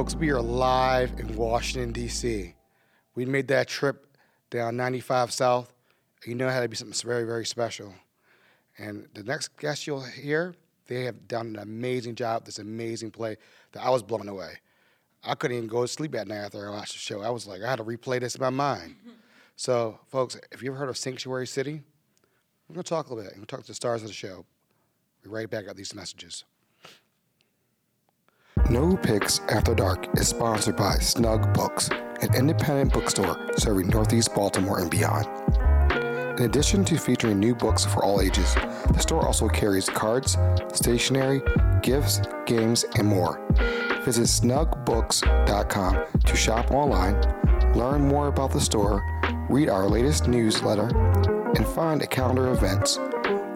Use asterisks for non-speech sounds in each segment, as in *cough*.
Folks, we are live in Washington, D.C. We made that trip down 95 South. You know it had to be something very, very special. And the next guest you'll hear, they have done an amazing job, this amazing play that I was blown away. I couldn't even go to sleep at night after I watched the show. I was like, I had to replay this in my mind. *laughs* so, folks, if you've ever heard of Sanctuary City, we're going to talk a little bit. We're going to talk to the stars of the show. Be right back at these messages. No Picks After Dark is sponsored by Snug Books, an independent bookstore serving Northeast Baltimore and beyond. In addition to featuring new books for all ages, the store also carries cards, stationery, gifts, games, and more. Visit snugbooks.com to shop online, learn more about the store, read our latest newsletter, and find a calendar of events,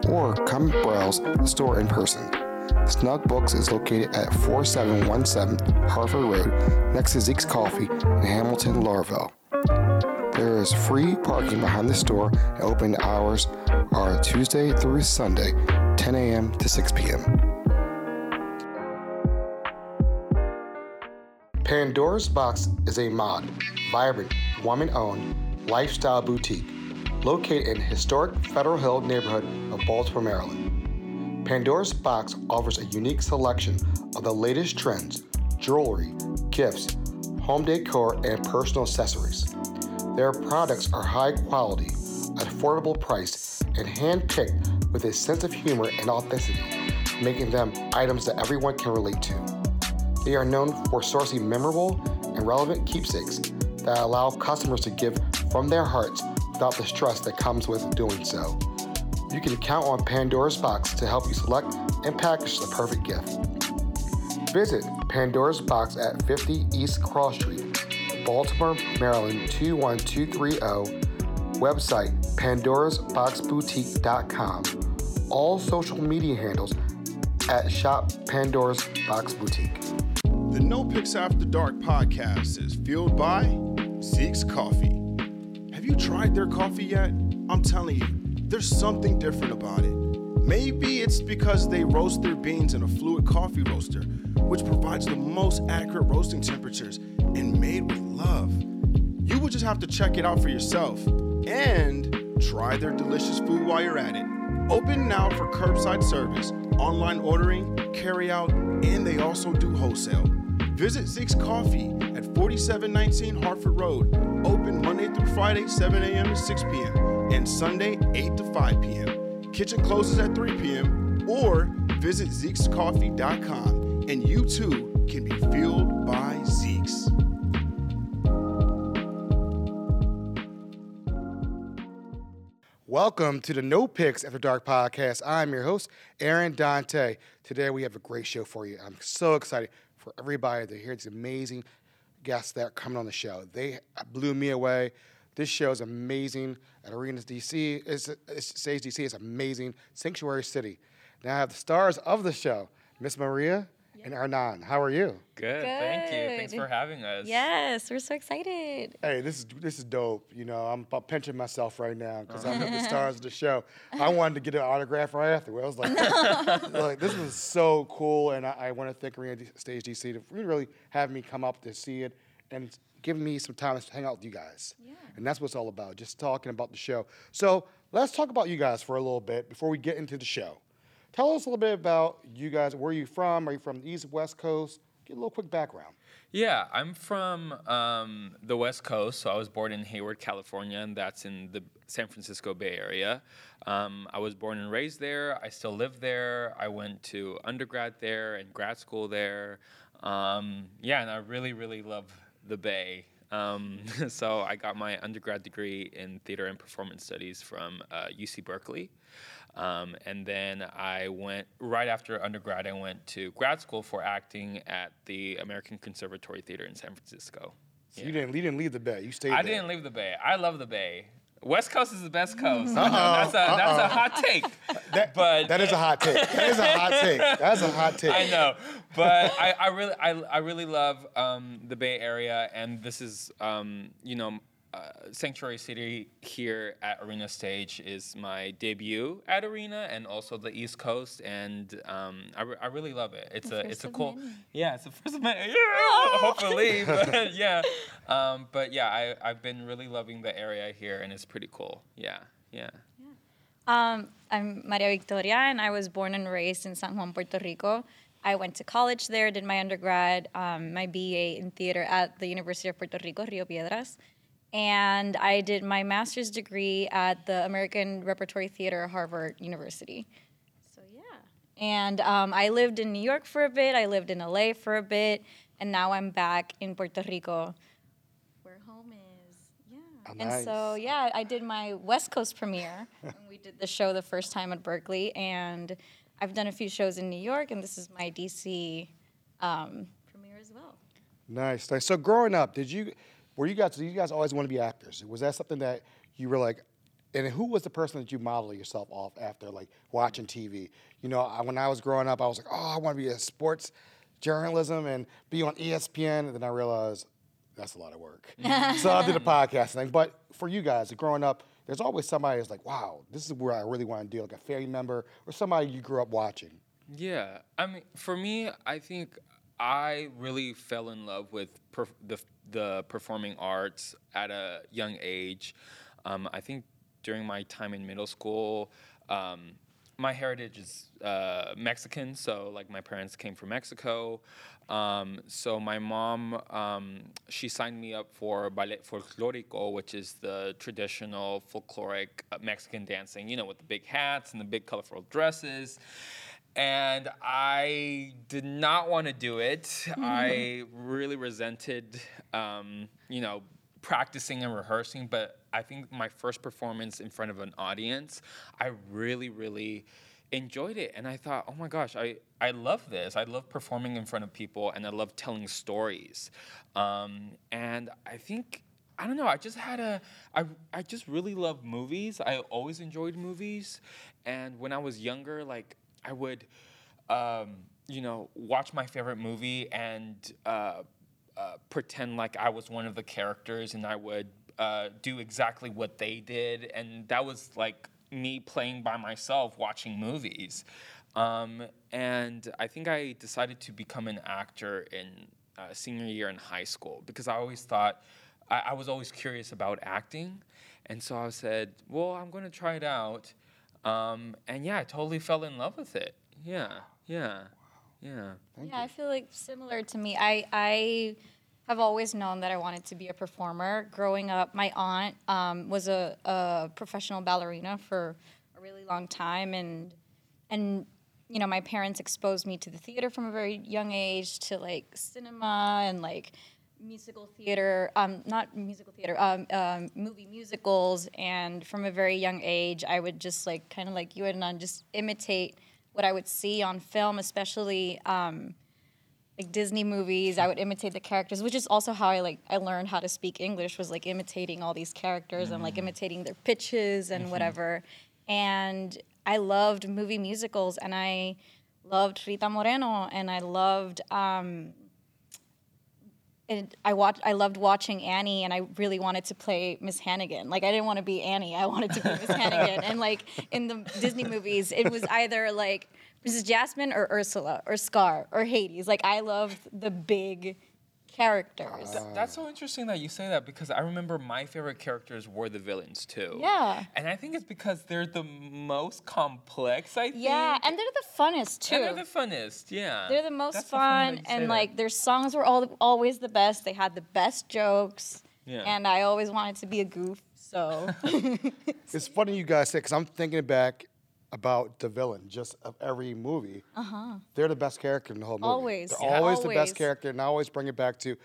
or come browse the store in person. Snug Books is located at 4717 Harford Road next to Zeke's Coffee in Hamilton, Lauraville. There is free parking behind the store and open hours are Tuesday through Sunday, 10 a.m. to 6 p.m. Pandora's Box is a mod, vibrant, woman owned lifestyle boutique located in historic Federal Hill neighborhood of Baltimore, Maryland. Pandora's Box offers a unique selection of the latest trends, jewelry, gifts, home decor, and personal accessories. Their products are high quality, affordable priced, and hand-picked with a sense of humor and authenticity, making them items that everyone can relate to. They are known for sourcing memorable and relevant keepsakes that allow customers to give from their hearts without the stress that comes with doing so. You can count on Pandora's Box to help you select and package the perfect gift. Visit Pandora's Box at 50 East Cross Street, Baltimore, Maryland 21230. Website pandorasboxboutique.com. All social media handles at Shop Pandora's Box Boutique. The No Picks After Dark podcast is fueled by Zeke's Coffee. Have you tried their coffee yet? I'm telling you, there's something different about it. Maybe it's because they roast their beans in a fluid coffee roaster, which provides the most accurate roasting temperatures and made with love. You will just have to check it out for yourself and try their delicious food while you're at it. Open now for curbside service, online ordering, carry out, and they also do wholesale. Visit Zeke's Coffee at 4719 Harford Road. Open Monday through Friday, 7 a.m. to 6 p.m. and Sunday, 8 to 5 p.m. Kitchen closes at 3 p.m. or visit Zeke'sCoffee.com and you too can be fueled by Zeke's. Welcome to the No Picks After Dark podcast. I'm your host, Aaron Dante. Today we have a great show for you. I'm so excited for everybody to hear these amazing guests that are coming on the show. They blew me away. This show is amazing at Arenas DC. It's, it's Sage DC. It's amazing. Sanctuary City. Now I have the stars of the show, Miss Maria and Hernan. How are you? Good, thank you. Thanks for having us. Yes, we're so excited. Hey, this is this is dope. You know, I'm, I'm pinching myself right now oh. because I'm the stars of the show. I wanted to get an autograph right after. I was like, *laughs* like, this is so cool, and I, I want to thank Arena D- Stage DC to really, really have me come up to see it and giving me some time to hang out with you guys. Yeah. And that's what it's all about, just talking about the show. So let's talk about you guys for a little bit before we get into the show. Tell us a little bit about you guys. Where are you from? Are you from the East, West Coast? Get a little quick background. Yeah, I'm from um, the West Coast, so I was born in Hayward, California, and that's in the San Francisco Bay Area. Um, I was born and raised there. I still live there. I went to undergrad there and grad school there. Um, yeah, and I really, really love the Bay. Um, *laughs* so I got my undergrad degree in theater and performance studies from uh, UC Berkeley. Um, and then I went right after undergrad. I went to grad school for acting at the American Conservatory Theater in San Francisco. So you didn't you didn't leave the Bay. You stayed I there. didn't leave the Bay. I love the Bay. West Coast is the best coast. Uh-oh, *laughs* that's a that's uh-oh. a hot take. That, but that is a hot take. That is a hot take. That's a hot take. *laughs* I know, but I, I really I, I really love um, the Bay Area, and this is um, you know uh, Sanctuary City here at Arena Stage is my debut at Arena and also the East Coast, and um, I, re- I really love it. It's The a it's a cool many. yeah it's the first of many yeah *laughs* hopefully *laughs* but yeah um, but yeah I I've been really loving the area here and it's pretty cool yeah yeah Um, I'm Maria Victoria, and I was born and raised in San Juan, Puerto Rico. I went to college there, did my undergrad, um, my BA in theater at the University of Puerto Rico, Rio Piedras. And I did my master's degree at the American Repertory Theater at Harvard University. So, yeah. And um, I lived in New York for a bit, I lived in LA for a bit, and now I'm back in Puerto Rico, where home is. Yeah. Oh, And so, yeah, I did my West Coast premiere. *laughs* and we did the show the first time at Berkeley, and I've done a few shows in New York, and this is my DC um, premiere as well. Nice, nice. So growing up, did you, were you guys, did you guys always want to be actors? Was that something that you were like, and who was the person that you modeled yourself off after, like watching TV? You know, I, when I was growing up, I was like, oh, I want to be a sports journalism and be on ESPN, and then I realized that's a lot of work. *laughs* so I did a podcast thing. But for you guys, growing up, there's always somebody that's like, wow, this is where I really want to do, like a family member or somebody you grew up watching. Yeah, I mean, for me, I think I really fell in love with the the performing arts at a young age. Um, I think during my time in middle school, um, my heritage is uh, Mexican, so like my parents came from Mexico. Um, so my mom, um, she signed me up for ballet folclorico, which is the traditional folkloric uh, Mexican dancing, you know, with the big hats and the big colorful dresses and I did not want to do it. I really resented, um, you know, practicing and rehearsing. But I think my first performance in front of an audience, I really, really enjoyed it, and I thought, oh my gosh, I I love this. I love performing in front of people, and I love telling stories. Um, and I think I don't know. I just had a. I I just really love movies. I always enjoyed movies, and when I was younger, like I would, um, you know, watch my favorite movie and uh, uh, pretend like I was one of the characters, and I would uh, do exactly what they did, and that was like me playing by myself watching movies. Um, and I think I decided to become an actor in uh, senior year in high school because I always thought I, I was always curious about acting, and so I said, "Well, I'm going to try it out." Um, and yeah, I totally fell in love with it. Yeah, yeah, yeah. yeah, I feel like similar to me. I I have always known that I wanted to be a performer. Growing up, my aunt um, was a, a professional ballerina for a really long time, and and you know my parents exposed me to the theater from a very young age to like cinema and like musical theater um, not musical theater um, um, movie musicals and from a very young age i would just like kind of like you and I just imitate what i would see on film especially um, like disney movies. I would imitate the characters which is also how i like i learned how to speak english was like imitating all these characters and like imitating their pitches and whatever. And i loved movie musicals and i loved rita moreno and i loved um, and I watched. I loved watching Annie, and I really wanted to play Miss Hannigan. Like I didn't want to be Annie. I wanted to be Miss *laughs* Hannigan. And like in the Disney movies, it was either like Mrs. Jasmine or Ursula or Scar or Hades. Like I loved the big characters. Th- that's so interesting that you say that because I remember my favorite characters were the villains too. Yeah. And I think it's because they're the most complex, I think. yeah, and they're the funnest too. And they're the funnest, yeah. They're the most That's so funny fun, that you and that. like their songs were all always the best. They had the best jokes, Yeah. and I always wanted to be a goof. So *laughs* *laughs* It's funny you guys say because I'm thinking back about the villain just of every movie. Uh-huh. They're the best character in the whole movie. Always. They're Yeah. always, the best character, and I always bring it back to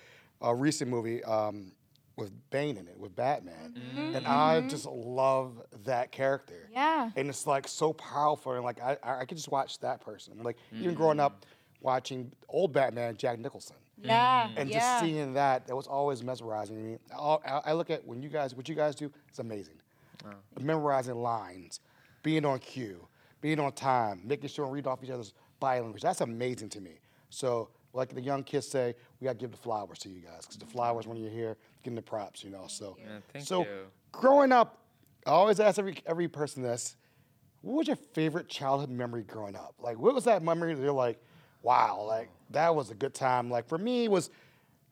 a recent movie um, with Bane in it, with Batman, and I just love that character. Yeah. And it's like so powerful, and like I, I I could just watch that person. Like even growing up, watching old Batman, Jack Nicholson. yeah, And yeah. just seeing that, that was always mesmerizing to me. I, I I look at when you guys, what you guys do, it's amazing. Memorizing lines, being on cue, being on time, making sure and read off each other's body language. That's amazing to me. So like the young kids say, we got to give the flowers to you guys because the flowers when you're here, getting the props, you know. So, Yeah, so you. growing up, I always ask every every person this: What was your favorite childhood memory growing up? Like, what was that memory that you're like, wow, like that was a good time? Like for me, it was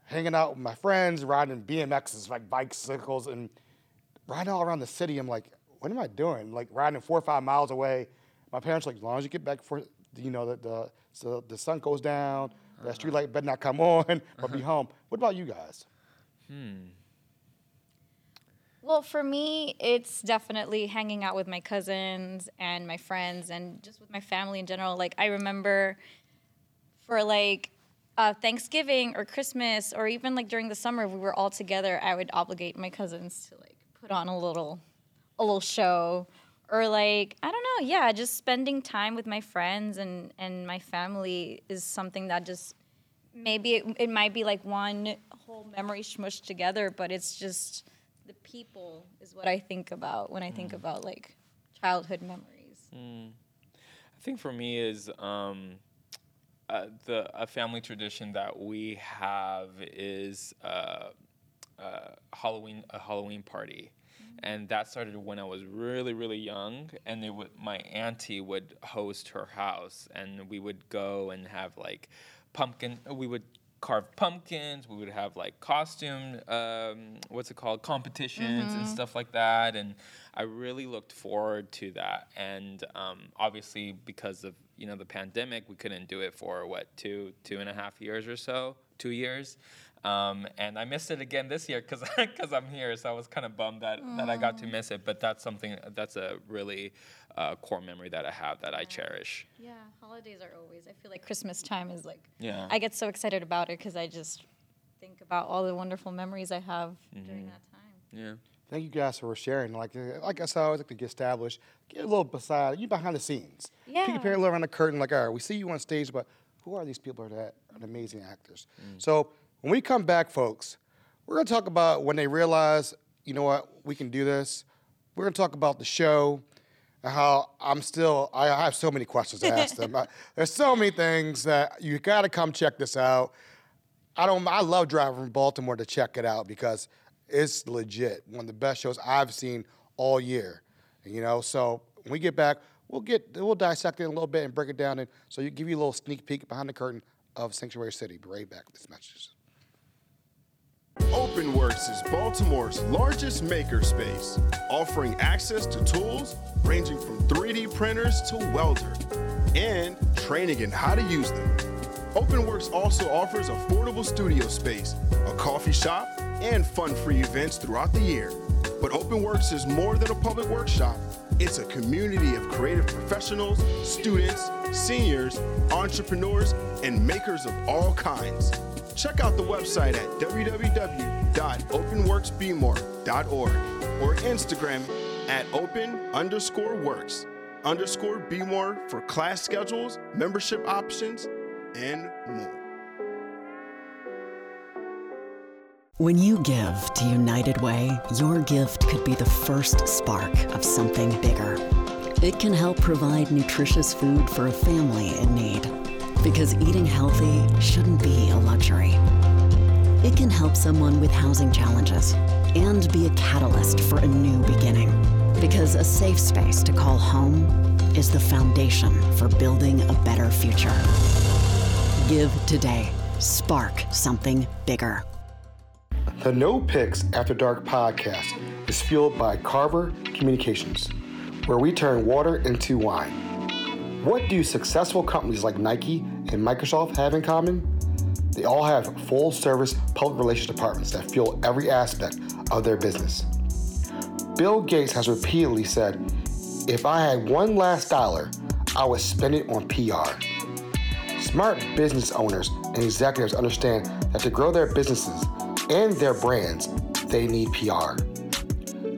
hanging out with my friends, riding BMXs, like bicycles, and riding all around the city. I'm like, what am I doing? Like riding four or five miles away. My parents were like, as long as you get back before you know the, the so the sun goes down, that street light better not come on, *laughs* or be home. What about you guys? Hmm. Well, for me, it's definitely hanging out with my cousins and my friends and just with my family in general. Like, I remember for like uh, Thanksgiving or Christmas or even like during the summer, if we were all together, I would obligate my cousins to like put on a little, a little show. Or like I don't know, yeah, just spending time with my friends and and my family is something that just maybe it, it might be like one whole memory smushed together, but it's just the people is what I think about when I think about like childhood memories. I think for me is um, uh, the a family tradition that we have is uh, uh, Halloween a Halloween party, and that started when I was really really young, and it would my auntie would host her house, and we would go and have like pumpkin. We would carve pumpkins. We would have like costume, um, what's it called, competitions and stuff like that. And I really looked forward to that. And um, obviously, because of you know the pandemic, we couldn't do it for what two, two and a half years or so, two years. Um, and I missed it again this year because because *laughs* I'm here, so I was kind of bummed that, that I got to miss it. But that's something that's a really uh, core memory that I have that I cherish. Yeah, holidays are always. I feel like Christmas time is like. Yeah. I get so excited about it because I just think about all the wonderful memories I have during that time. Yeah. Thank you guys for sharing. Like, uh, like I said, I always like to get established, get a little beside you behind the scenes. Peek Yeah. your parent, look around the curtain, like, all right, we see you on stage, but who are these people that are amazing actors? So when we come back, folks, we're gonna talk about when they realize, you know what, we can do this. We're gonna talk about the show and how I'm still, I have so many questions to ask them. *laughs* I- There's so many things that you gotta come check this out. I don't. I love driving from Baltimore to check it out because it's legit. One of the best shows I've seen all year. You know, so when we get back, we'll get we'll dissect it a little bit and break it down, and so you give you a little sneak peek behind the curtain of Sanctuary City. Be right back with this message. OpenWorks is Baltimore's largest makerspace, offering access to tools ranging from 3D printers to welder and training in how to use them. OpenWorks also offers affordable studio space, a coffee shop, and fun-free events throughout the year. But OpenWorks is more than a public workshop. It's a community of creative professionals, students, seniors, entrepreneurs, and makers of all kinds. Check out the website at www.openworksbmore.org or Instagram at open underscore works underscore bmore for class schedules, membership options, and more. When you give to United Way, your gift could be the first spark of something bigger. It can help provide nutritious food for a family in need. Because eating healthy shouldn't be a luxury. It can help someone with housing challenges and be a catalyst for a new beginning. Because a safe space to call home is the foundation for building a better future. Give today. Spark something bigger. The No Picks After Dark podcast is fueled by Carver Communications, where we turn water into wine. What do successful companies like Nike and Microsoft have in common? They all have full service public relations departments that fuel every aspect of their business. Bill Gates has repeatedly said, if I had one last dollar, I would spend it on PR. Smart business owners and executives understand that to grow their businesses and their brands, they need PR.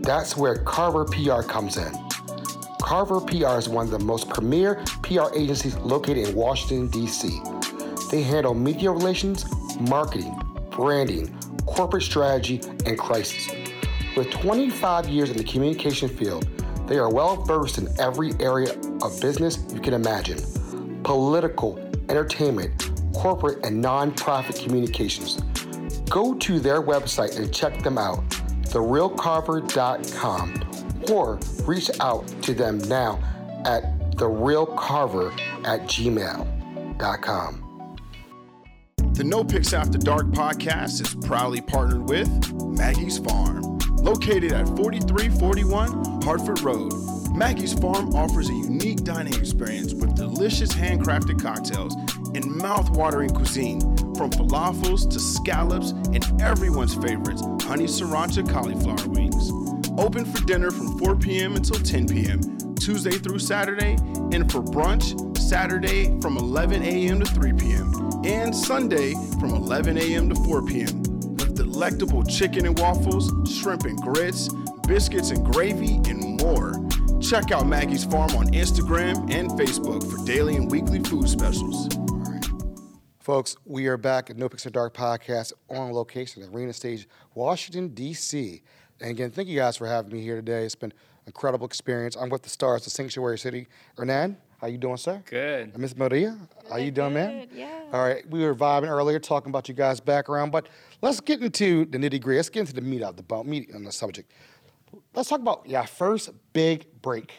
That's where Carver PR comes in. Carver PR is one of the most premier PR agencies located in Washington, D.C. They handle media relations, marketing, branding, corporate strategy, and crisis. With 25 years in the communication field, they are well versed in every area of business you can imagine political, entertainment, corporate, and nonprofit communications. Go to their website and check them out, therealcarver.com, or reach out to them now at therealcarver at gmail.com. The No Picks After Dark podcast is proudly partnered with Maggie's Farm. Located at 4341 Harford Road, Maggie's Farm offers a unique dining experience with delicious handcrafted cocktails and mouth-watering cuisine, from falafels to scallops and everyone's favorites, honey sriracha cauliflower wings. Open for dinner from 4 p.m. until 10 p.m. Tuesday through Saturday, and for brunch Saturday from 11 a.m. to 3 p.m. and Sunday from 11 a.m. to 4 p.m. with delectable chicken and waffles, shrimp and grits, biscuits and gravy, and more. Check out Maggie's Farm on Instagram and Facebook for daily and weekly food specials. Folks, we are back at No Picks Dark podcast on location at Arena Stage, Washington, D.C. And again, thank you guys for having me here today. It's been an incredible experience. I'm with the stars, the Sanctuary City. Hernan, how you doing, sir? Good. And Miss Maria, how you doing, man? good, yeah. All right, we were vibing earlier, talking about you guys' background, but let's get into the nitty gritty. Let's get into the meat of the bone, meat on the subject. Let's talk about your first big break.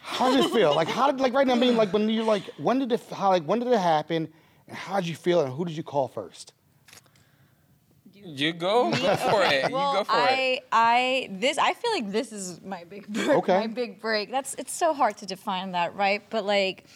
How did it feel? like how did like right now? I mean, like when you like when did it how like when did it happen? And how did you feel? And who did you call first? You go, go for it. Well, you go for I, it. I, this, I feel like this is my big break. Okay. My big break. That's, it's so hard to define that, right? But like,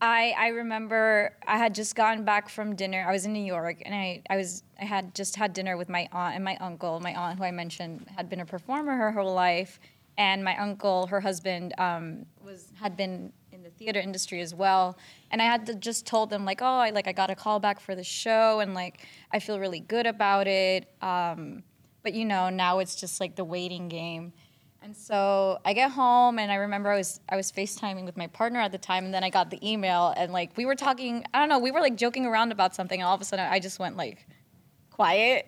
I, I remember I had just gotten back from dinner. I was in New York, and I, I was, I had just had dinner with my aunt and my uncle. My aunt, who I mentioned, had been a performer her whole life, and my uncle, her husband, um, was had been in the theater industry as well. And I had to just told them like, oh, I like I got a call back for the show, and like I feel really good about it. Um, but you know, now it's just like the waiting game. And so I get home and I remember I was I was FaceTiming with my partner at the time and then I got the email and like we were talking, I don't know, we were like joking around about something and all of a sudden I just went like quiet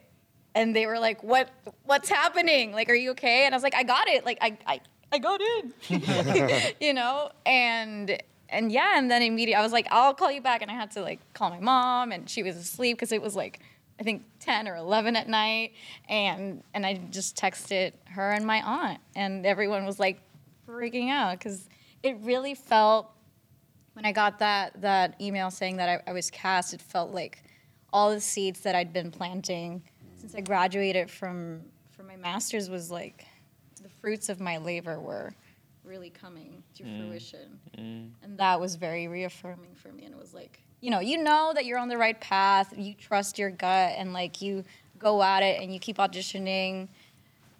and they were like, What what's happening? Like, are you okay? And I was like, I got it. Like I I, I got in. *laughs* you know? And and yeah, and then immediately I was like, I'll call you back and I had to like call my mom and she was asleep because it was like I think 10 or 11 at night, and and I just texted her and my aunt, and everyone was like freaking out because it really felt when I got that that email saying that I, I was cast, it felt like all the seeds that I'd been planting since I graduated from from my master's was like the fruits of my labor were really coming to mm. fruition, mm. and that was very reaffirming for me. And it was like, you know, you know that you're on the right path, you trust your gut, and like you go at it and you keep auditioning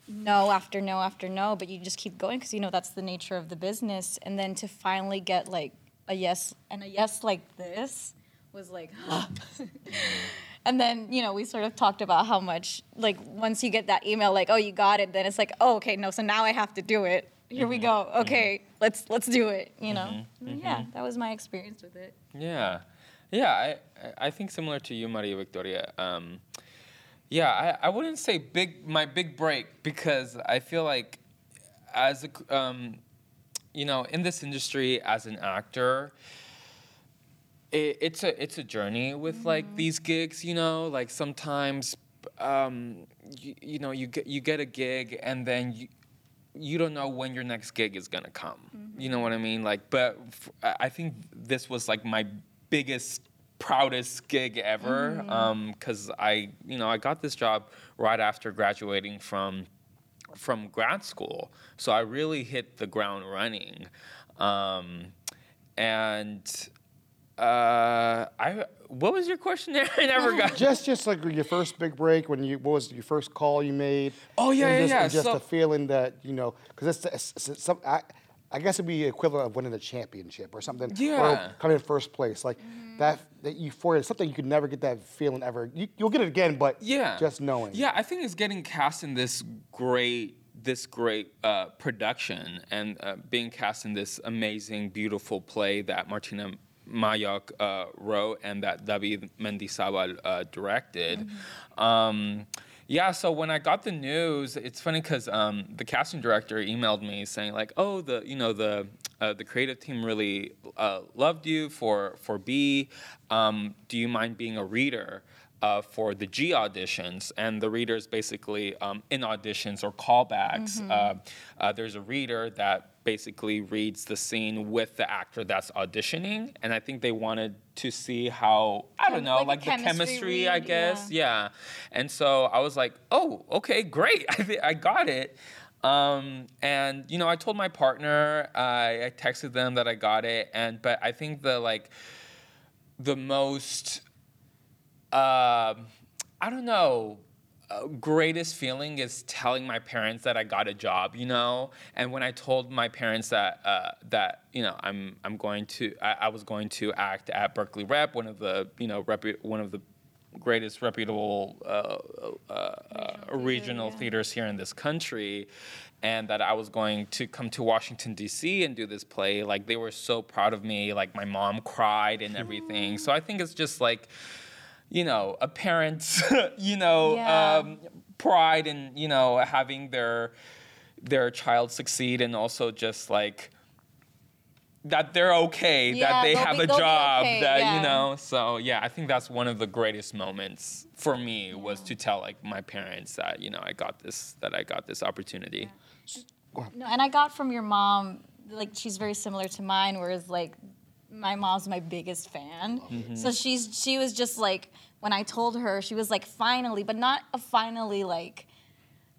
no after no after no, but you just keep going because you know that's the nature of the business. And then to finally get like a yes and a yes like this was like, *laughs* mm. and then you know we sort of talked about how much like once you get that email like oh you got it, then it's like oh okay no so now I have to do it. Here we go. Okay, let's let's do it. You know, And yeah, that was my experience with it. Yeah, yeah. I I think similar to you, Maria Victoria. Um, yeah, I, I wouldn't say big my big break because I feel like as a um, you know in this industry as an actor. It, it's a it's a journey with like these gigs, you know. Like sometimes, um, you, you know, you get you get a gig and then you, you don't know when your next gig is gonna come. You know what I mean? Like, but f- I think this was like my biggest, proudest gig ever. Um, cause I, you know, I got this job right after graduating from from grad school, so I really hit the ground running. Um, and uh, I, what was your question there? *laughs* I never got. Just, just like your first big break when you, what was your first call you made? Oh, yeah, and yeah, just, yeah. and Just So- the feeling that you know, because it's, it's, it's some, I, I guess it'd be equivalent of winning a championship or something. Or Yeah. coming in first place, like that, that euphoria, something you could never get that feeling ever. You, you'll get it again, but yeah just knowing. yeah i think it's getting cast in this great this great uh, production and uh, being cast in this amazing beautiful play that Martyna Majok uh, wrote and that David Mendizabal uh, directed. Um, Yeah, so when I got the news, it's funny because um, the casting director emailed me saying like, "Oh, the you know the uh, the creative team really uh, loved you for for B. Um, do you mind being a reader?" Uh, for the G auditions, and the readers basically um, in auditions or callbacks, uh, uh, there's a reader that basically reads the scene with the actor that's auditioning, and I think they wanted to see how I don't know, like like, the chemistry chemistry, I guess, yeah. And so I was like, oh, okay, great. *laughs* I, thi- I got it. Um, and you know, I told my partner, I, I texted them that I got it, and but I think the like the most, um I don't know, uh, greatest feeling is telling my parents that I got a job, you know. And when I told my parents that uh, that you know I'm I'm going to I, I was going to act at Berkeley Rep, one of the you know repu- one of the greatest reputable uh, uh, uh, regional theaters here in this country, and that I was going to come to Washington D.C. and do this play. Like they were so proud of me. Like my mom cried and everything. So I think it's just like you know, a parent's, *laughs* you know, Yeah. um, pride in, you know, having their their child succeed and also just like that they're okay, Yeah, that they have be- a job, okay, that yeah. you know. So yeah, I think that's one of the greatest moments for me was to tell like my parents that you know I got this, that I got this opportunity. No, and I got from your mom, like she's very similar to mine, whereas like my mom's my biggest fan. Mm-hmm. So she's she was just like when I told her, she was like finally, but not a finally like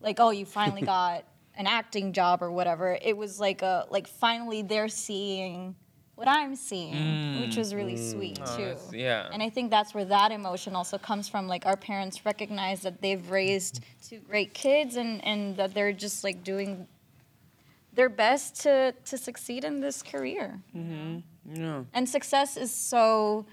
like oh you finally *laughs* got an acting job or whatever. It was like a like finally they're seeing what I'm seeing, which was really sweet too. Mm. Oh, that's- yeah. And I think that's where that emotion also comes from. Like our parents recognize that they've raised two great kids and, and that they're just like doing their best to to succeed in this career. Yeah. And success is so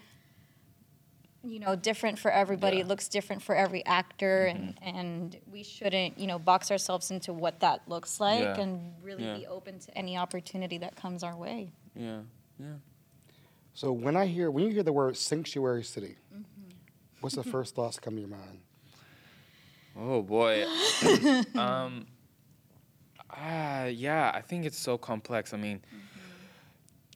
you know different for everybody. Yeah. It looks different for every actor and and we shouldn't, you know, box ourselves into what that looks like Yeah. and really Yeah. be open to any opportunity that comes our way. Yeah. Yeah. So when I hear when you hear the word sanctuary city, what's the *laughs* first thoughts come to your mind? Oh boy. *laughs* um, ah, yeah, I think it's so complex. I mean,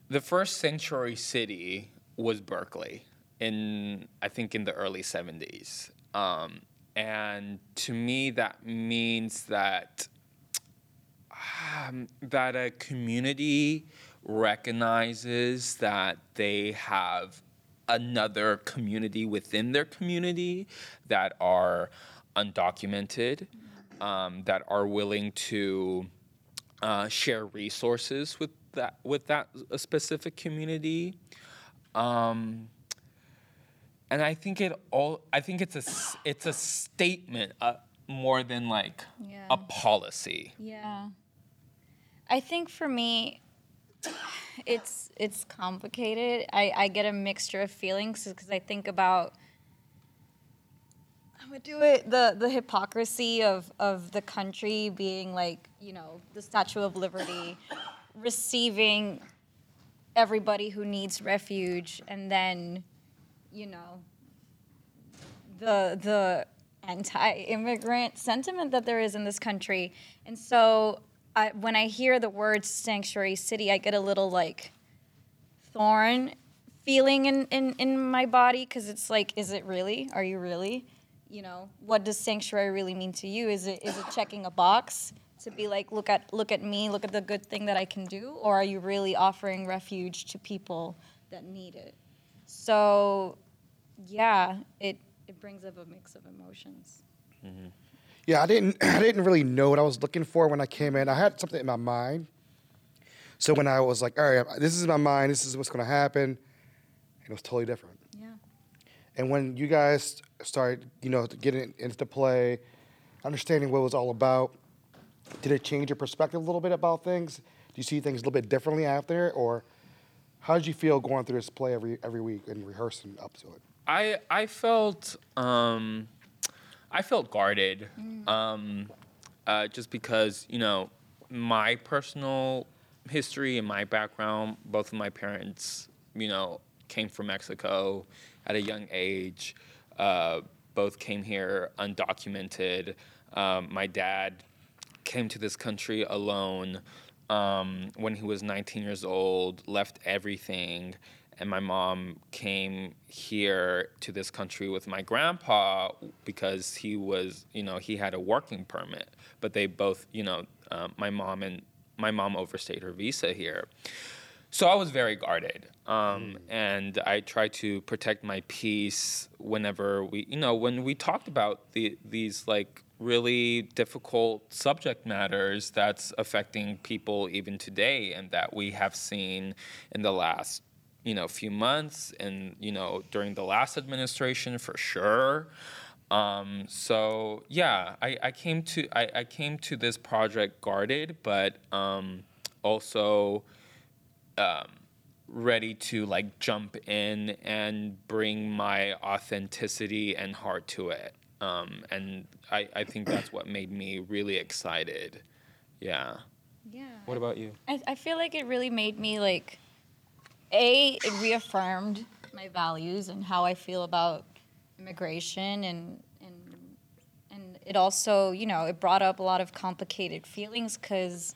the first sanctuary city was Berkeley in I think in the early 70s. Um, and to me that means that um, that a community recognizes that they have another community within their community that are undocumented, um, that are willing to uh, share resources with that with that a specific community. Um, and I think it all. I think it's a s- it's a statement uh, more than like Yeah. a policy. Yeah. I think for me, *sighs* it's it's complicated. I, I get a mixture of feelings because I think about I'm gonna do it the the hypocrisy of of the country being like you know the Statue of Liberty receiving everybody who needs refuge and then you know the the anti-immigrant sentiment that there is in this country. And so I, when I hear the word sanctuary city, I get a little like thorn feeling in, in, in my body because it's like, is it really? Are you really? You know, what does sanctuary really mean to you? Is it is it checking a box to be like, look at look at me, look at the good thing that I can do, or are you really offering refuge to people that need it? So, yeah, it it brings up a mix of emotions. Mm-hmm. Yeah, I didn't *clears throat* I didn't really know what I was looking for when I came in. I had something in my mind. So when I was like, all right, this is my mind, this is what's gonna happen, and it was totally different. Yeah. And when you guys started, you know, getting into play, understanding what it was all about, did it change your perspective a little bit about things? Do you see things a little bit differently after, or how did you feel going through this play every every week and rehearsing up to it? I I felt um, I felt guarded, um, uh, just because you know my personal history and my background. Both of my parents, you know, came from Mexico at a young age. Uh, both came here undocumented. Um, my dad came to this country alone um, when he was 19 years old, left everything, and my mom came here to this country with my grandpa because he was, you know, he had a working permit, but they both, you know, uh, my mom and my mom overstayed her visa here. So I was very guarded, um, and I tried to protect my peace whenever we, you know, when we talked about the these like really difficult subject matters that's affecting people even today, and that we have seen in the last, you know, few months, and you know, during the last administration for sure. Um, so yeah, I, I came to I, I came to this project guarded, but um, also um, ready to like jump in and bring my authenticity and heart to it. Um, and I, I think that's what made me really excited. Yeah. Yeah. What about you? I, I feel like it really made me like a it reaffirmed my values and how I feel about immigration and and and it also you know it brought up a lot of complicated feelings because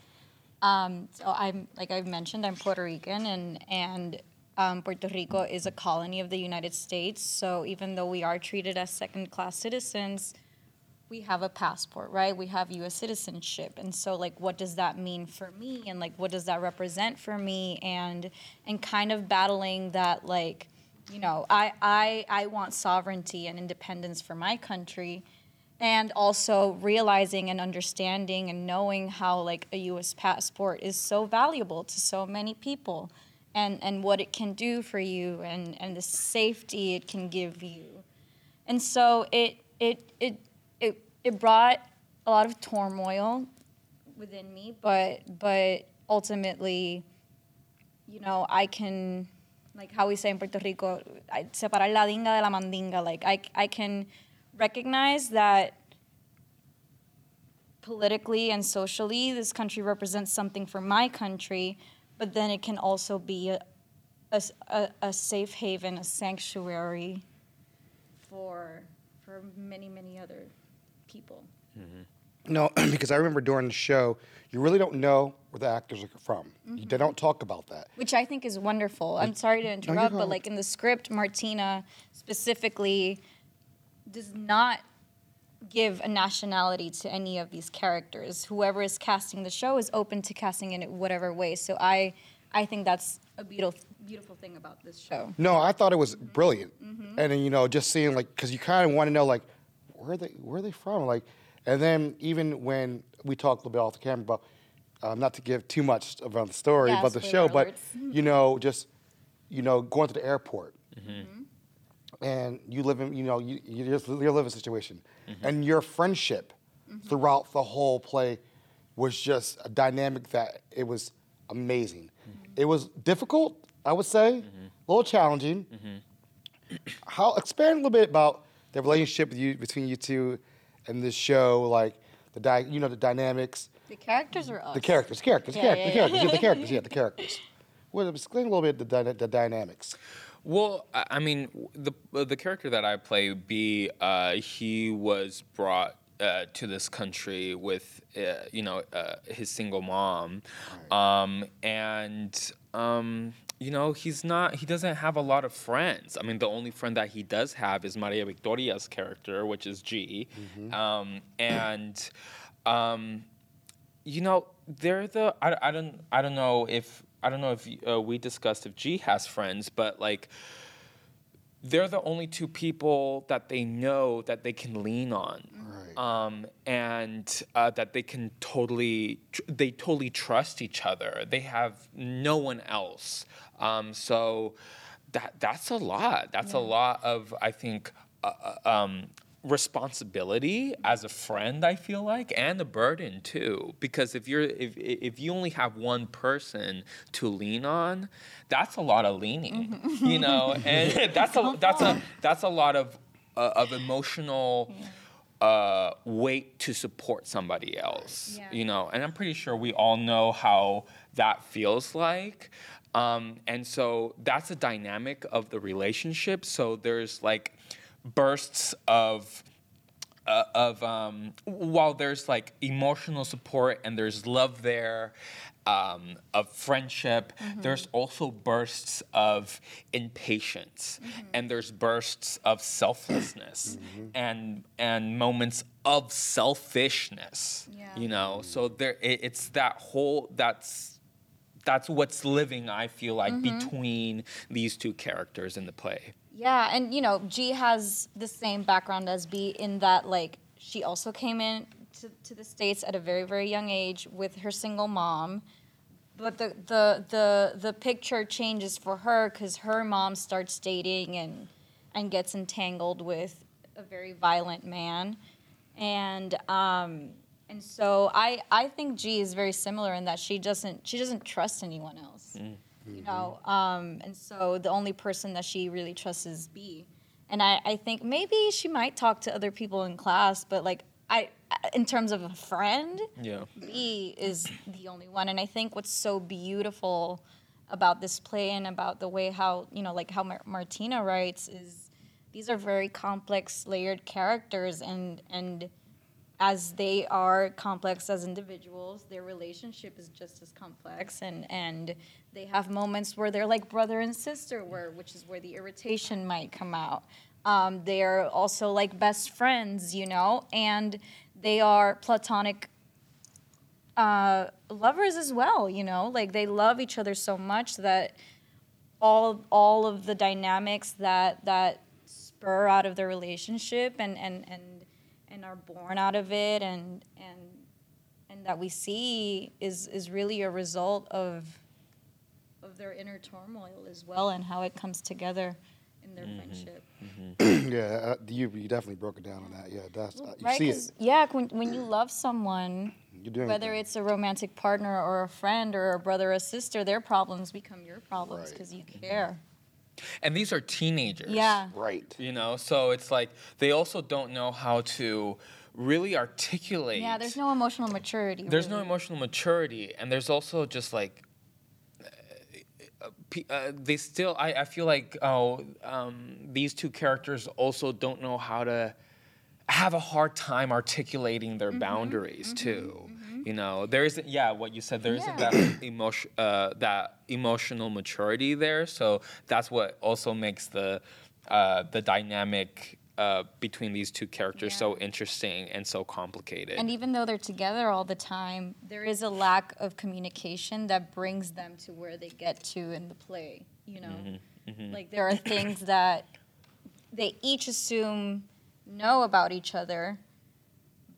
um, so I'm like I've mentioned I'm Puerto Rican and and um, Puerto Rico is a colony of the United States so even though we are treated as second class citizens we have a passport, right? We have U.S. citizenship, and so like, what does that mean for me, and like, what does that represent for me, and and kind of battling that, like, you know, I I I want sovereignty and independence for my country, and also realizing and understanding and knowing how like a U.S. passport is so valuable to so many people, and and what it can do for you, and and the safety it can give you, and so it it it it it brought a lot of turmoil within me, but but ultimately, you know, I can like how we say in Puerto Rico, separar la dinga de la mandinga. Like I I can recognize that politically and socially this country represents something for my country, but then it can also be a, a, a, a safe haven, a sanctuary for for many many other people. No, *clears throat* because I remember during the show, you really don't know where the actors are from. Mm-hmm. They don't talk about that. which I think is wonderful. I'm sorry to interrupt, but like in the script, Martyna specifically does not give a nationality to any of these characters. Whoever is casting the show is open to casting in it whatever way. So I, I think that's a beautiful, beautiful thing about this show. No, I thought it was Mm-hmm. brilliant, and then you know, just seeing like, because you kind of want to know like, where are they, where are they from, like, and then even when we talked a little bit off the camera about, um, not to give too much about the story, Yeah, about the spoiler show, but you know, just you know, going to the airport, Mm-hmm. And you live in, you know, you you just you live in a situation, Mm-hmm. and your friendship Mm-hmm. throughout the whole play was just a dynamic that it was amazing. Mm-hmm. It was difficult, I would say, a little challenging. How expand a little bit about the relationship with you, between you two and this show, like the di- you know the dynamics, The characters are us. the characters, characters, Yeah, characters, yeah, characters, yeah, the characters, yeah, the characters. Well, explain a little bit the, dyna- the dynamics. Well, I mean, the the character that I play, B, uh, he was brought uh, to this country with, uh, you know, uh, his single mom, um, and um, you know, he's not, he doesn't have a lot of friends. I mean, the only friend that he does have is Maria Victoria's character, which is G, um, and. Um, you know, they're the I, I don't I don't know if I don't know if uh, we discussed if G has friends, but like they're the only two people that they know that they can lean on, Right. um, and uh, that they can totally tr- they totally trust each other. They have no one else, um, so that that's a lot. That's a lot of I think. Uh, uh, um, responsibility as a friend i feel like and a burden too. Because if you're if if you only have one person to lean on that's a lot of leaning you know? *laughs* And *laughs* that's a that's a that's a lot of uh, of emotional uh, weight to support somebody else Yeah. you know? And i'm pretty sure we all know how that feels like. Um, and so that's a dynamic of the relationship. So there's like bursts of uh, of um, while there's like emotional support and there's love there um, of friendship there's also bursts of impatience. And there's bursts of selflessness and and moments of selfishness Yeah. you know? So there it, it's that whole that's that's what's living i feel like between these two characters in the play Yeah, and you know, G has the same background as B in that like she also came in to, to the states at a very very young age with her single mom, but the the the the picture changes for her because her mom starts dating and and gets entangled with a very violent man, and um and so I I think G is very similar in that she doesn't she doesn't trust anyone else you know um, and so the only person that she really trusts is b. And I, I think maybe she might talk to other people in class but like i in terms of a friend yeah. B is the only one. And i think what's so beautiful about this play and about the way how you know like how Mar- Martyna writes is these are very complex layered characters and and as they are complex as individuals, their relationship is just as complex, and and they have moments where they're like brother and sister, where which is where the irritation might come out. Um, they are also like best friends, you know, and they are platonic uh, lovers as well. You know, like they love each other so much that all all of the dynamics that that spur out of their relationship and and and and are born out of it and and and that we see is is really a result of of their inner turmoil as well and how it comes together in their friendship *clears throat* yeah, uh, you you definitely broke it down on that. Yeah, that's uh, you right see 'Cause, it. yeah when, when you love someone whether it's a romantic partner or a friend or a brother or a sister their problems become your problems Right. because you care and these are teenagers. Yeah. Right. you know so it's like they also don't know how to really articulate. Yeah there's no emotional maturity there's no emotional maturity and there's also just like uh, uh, they still I, I feel like oh um, these two characters also don't know how to have a hard time articulating their Mm-hmm, boundaries too you know there isn't yeah what you said there not that *clears throat* emotion uh, that emotional maturity there. So that's what also makes the uh, the dynamic uh, between these two characters so interesting and so complicated. And even though they're together all the time, there is a lack of communication that brings them to where they get to in the play. You know, Mm-hmm, like there are things that they each assume know about each other,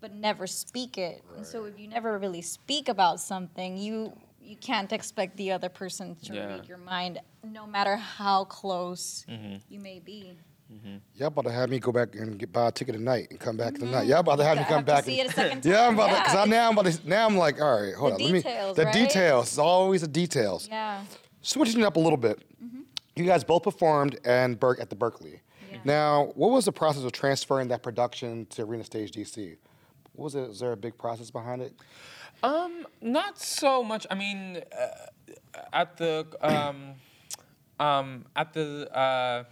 but never speak it. And so if you never really speak about something, you you can't expect the other person to Yeah. read your mind, no matter how close Mm-hmm. you may be. Y'all about to have me go back and get buy a ticket tonight and come back tonight. Y'all about to have me come have to back. see and, it a second time. *laughs* Yeah, I'm about to. Cause I Yeah. now I'm about to. Now I'm like, all right, hold The on. Let me. details, The right? details. It's always the details. Yeah. Switching it up a little bit. You guys both performed and Berk at the Berkeley. Yeah. Now, what was the process of transferring that production to Arena Stage DC? What was it? Was there a big process behind it? Um, not so much. I mean, uh, at the um, um, at the uh,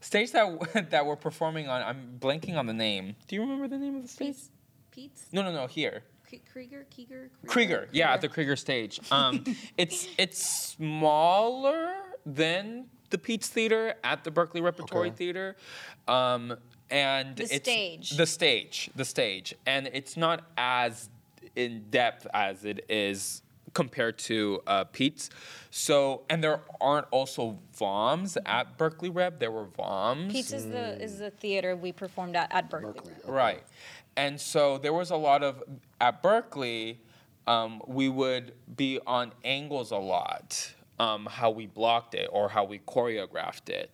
stage that *laughs* that we're performing on, I'm blanking on the name. Do you remember the name of the stage? Peet's? Peet's? No, no, no. Here, K- Kreeger? Kreeger? Kreeger. Yeah, at the Kreeger stage. *laughs* Um, it's it's smaller than the Peet's Theater at the Berkeley Repertory Okay. Theater. Um, and The it's stage. the stage, the stage, and it's not as in depth as it is compared to uh, Peet's. So, and there aren't also VOMs at Berkeley Rep. There were VOMs. Peet's is the is the theater we performed at at Berkeley. Berkeley. Right. And so there was a lot of, at Berkeley, um, we would be on angles a lot, um, how we blocked it or how we choreographed it.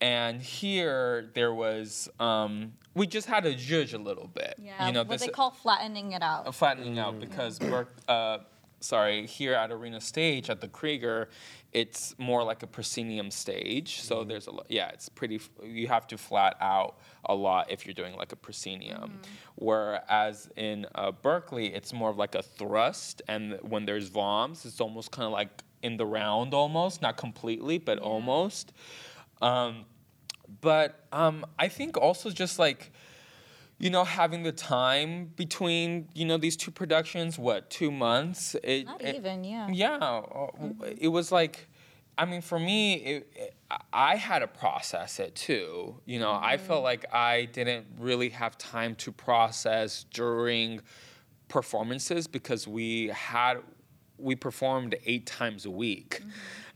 And here there was, um, we just had to judge a little bit. Yeah, you know, what this- they call flattening it out. uh, flattening out because Berk, uh, sorry, here at Arena Stage at the Kreeger, it's more like a proscenium stage. So there's a lot. Yeah, it's pretty. You have to flat out a lot if you're doing like a proscenium. Whereas in uh, Berkeley, it's more of like a thrust, and when there's VOMs, it's almost kind of like in the round almost, not completely, but almost. Um, but um, I think also just like you know having the time between you know these two productions what two months? It, Not it- even, yeah. yeah uh, it was like i mean for me it, it, i had to process it too you know? I felt like i didn't really have time to process during performances because we had we performed eight times a week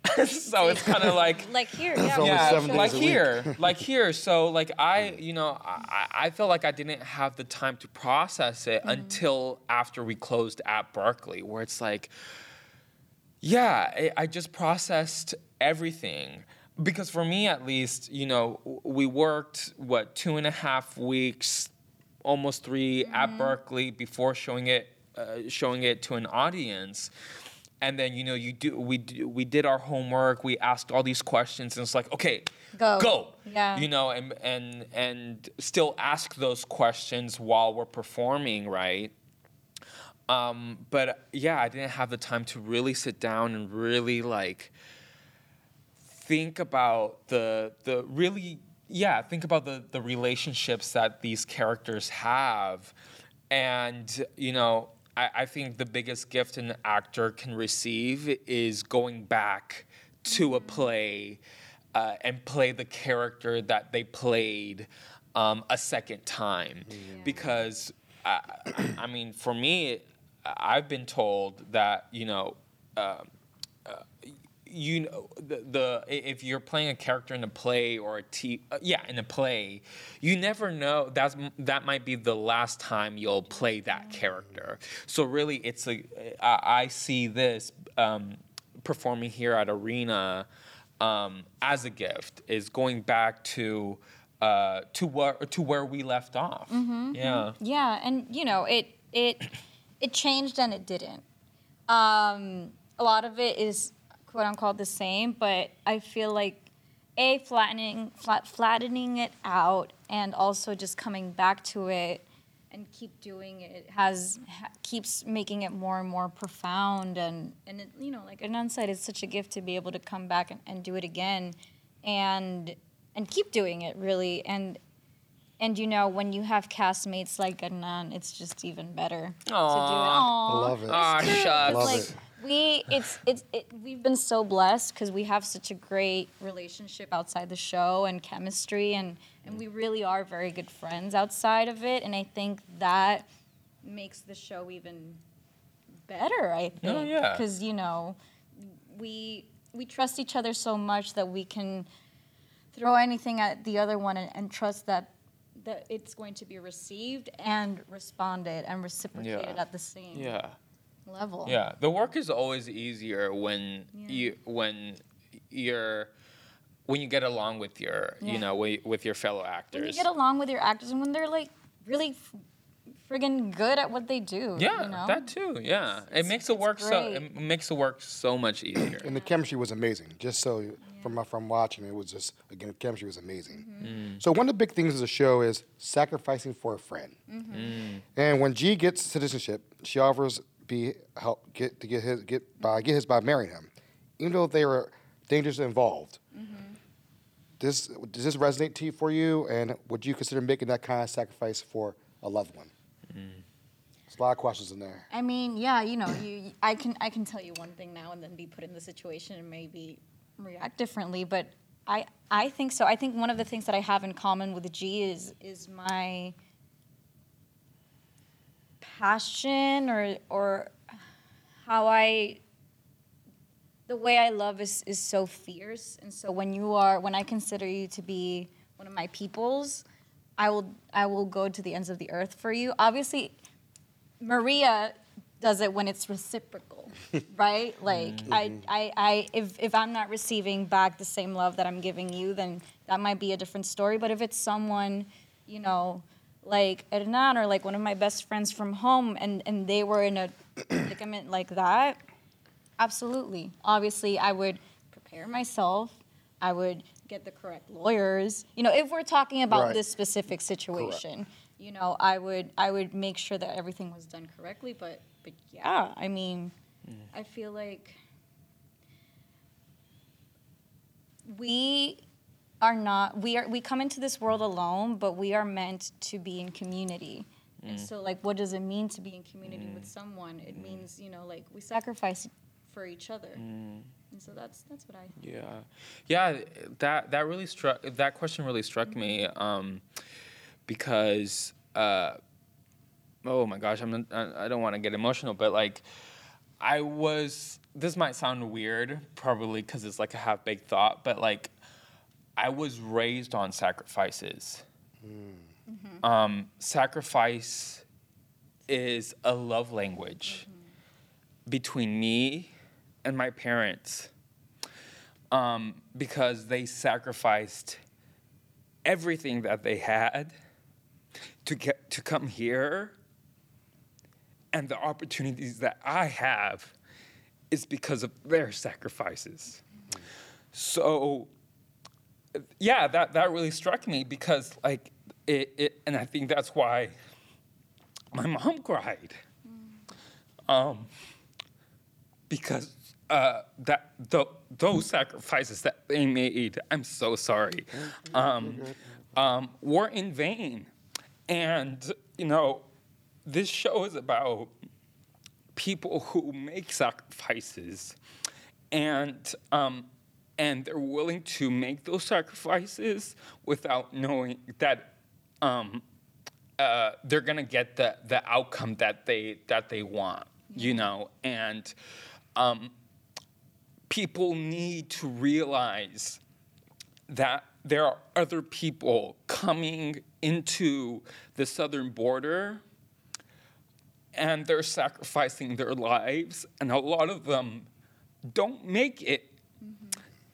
*laughs* so it's kind of *laughs* like Like here, yeah. yeah, like days a week. here, like *laughs* here. So like I, you know, I, I felt like I didn't have the time to process it until after we closed at Berkeley, where it's like, yeah, I, I just processed everything. Because for me, at least, you know, we worked what two and a half weeks, almost 3 at Berkeley before showing it, uh, showing it to an audience and then you know you do we do, we did our homework we asked all these questions and it's like okay Go. go Yeah. you know and and and still ask those questions while we're performing right um, but yeah i didn't have the time to really sit down and really like think about the the really yeah think about the the relationships that these characters have and you know I, I think the biggest gift an actor can receive is going back to a play uh, and play the character that they played um, a second time. Because I, I mean for me i've been told that you know um, you know the, the if you're playing a character in a play or a t uh, yeah in a play you never know that's that might be the last time you'll play that character. So really it's a i, I see this um, performing here at arena um, as a gift is going back to uh, to where to where we left off. Yeah. Yeah, and you know, it it it changed and it didn't. Um, a lot of it is quote unquote the same, but I feel like a flattening flat, flattening it out and also just coming back to it and keep doing it has ha, keeps making it more and more profound and and it, you know like Hernan said it's such a gift to be able to come back and, and do it again and and keep doing it really and and you know, when you have castmates like Hernan, it's just even better to do it. Aw. Aww. Love it. ah shucks Love like it. We, it's it's it, we've been so blessed because we have such a great relationship outside the show and chemistry, and and we really are very good friends outside of it, and I think that makes the show even better. I oh, think. Oh, yeah. Because you know, we we trust each other so much that we can throw anything at the other one and, and trust that that it's going to be received and responded and reciprocated Yeah. at the same yeah level. Yeah, the work is always easier when Yeah. you when you're when you get along with your Yeah. you know with your fellow actors. When you actors. get along with your actors and when they're like really friggin' good at what they do. yeah, you know? that too. Yeah, it makes the it's work so it makes the work so much easier. And the chemistry was amazing. Just so you- from from watching, it was just again, the chemistry was amazing. Mm. So one of the big things of the show is sacrificing for a friend. Mm. And when G gets citizenship, she offers be help get to get his get by get his by marrying him, even though they were dangerously involved. Mm-hmm. This does this resonate to you for you? And would you consider making that kind of sacrifice for a loved one? Mm. There's a lot of questions in there. I mean, yeah, you know, you I can I can tell you one thing now and then be put in the situation and maybe react differently, but I I think so. I think one of the things that I have in common with G is is my passion or or how I the way I love is is so fierce, and so when you are when I consider you to be one of my peoples, I will I will go to the ends of the earth for you. Obviously, Maria does it when it's reciprocal, *laughs* right? Like I, mm-hmm. I, I if if I'm not receiving back the same love that I'm giving you, then that might be a different story. But if it's someone, you know, like Hernan or like one of my best friends from home, and and they were in a predicament like that, absolutely. Obviously, I would prepare myself. I would get the correct lawyers. You know, if we're talking about Right. this specific situation, you know, I would I would make sure that everything was done correctly. But but yeah, I mean, mm. I feel like we are not we are we come into this world alone, but we are meant to be in community. Mm. And so like what does it mean to be in community with someone? It means, you know, like we sacrifice for each other. Mm. And so that's that's what I Yeah, yeah. That that really struck. That question really struck me um, because uh, oh my gosh, I'm not, I don't want to get emotional, but like I was. This might sound weird, probably because it's like a half baked thought, but like I was raised on sacrifices. Um, sacrifice is a love language between me and my parents um, because they sacrificed everything that they had to get to come here and the opportunities that I have is because of their sacrifices. So yeah, that, that really struck me because like it, it and I think that's why my mom cried. Um, because uh, that th- those sacrifices that they made, I'm so sorry, um, um, were in vain. And you know, this show is about people who make sacrifices, and um, and they're willing to make those sacrifices without knowing that um, uh, they're gonna get the the outcome that they that they want, you know, and um, people need to realize that there are other people coming into the southern border and they're sacrificing their lives, and a lot of them don't make it.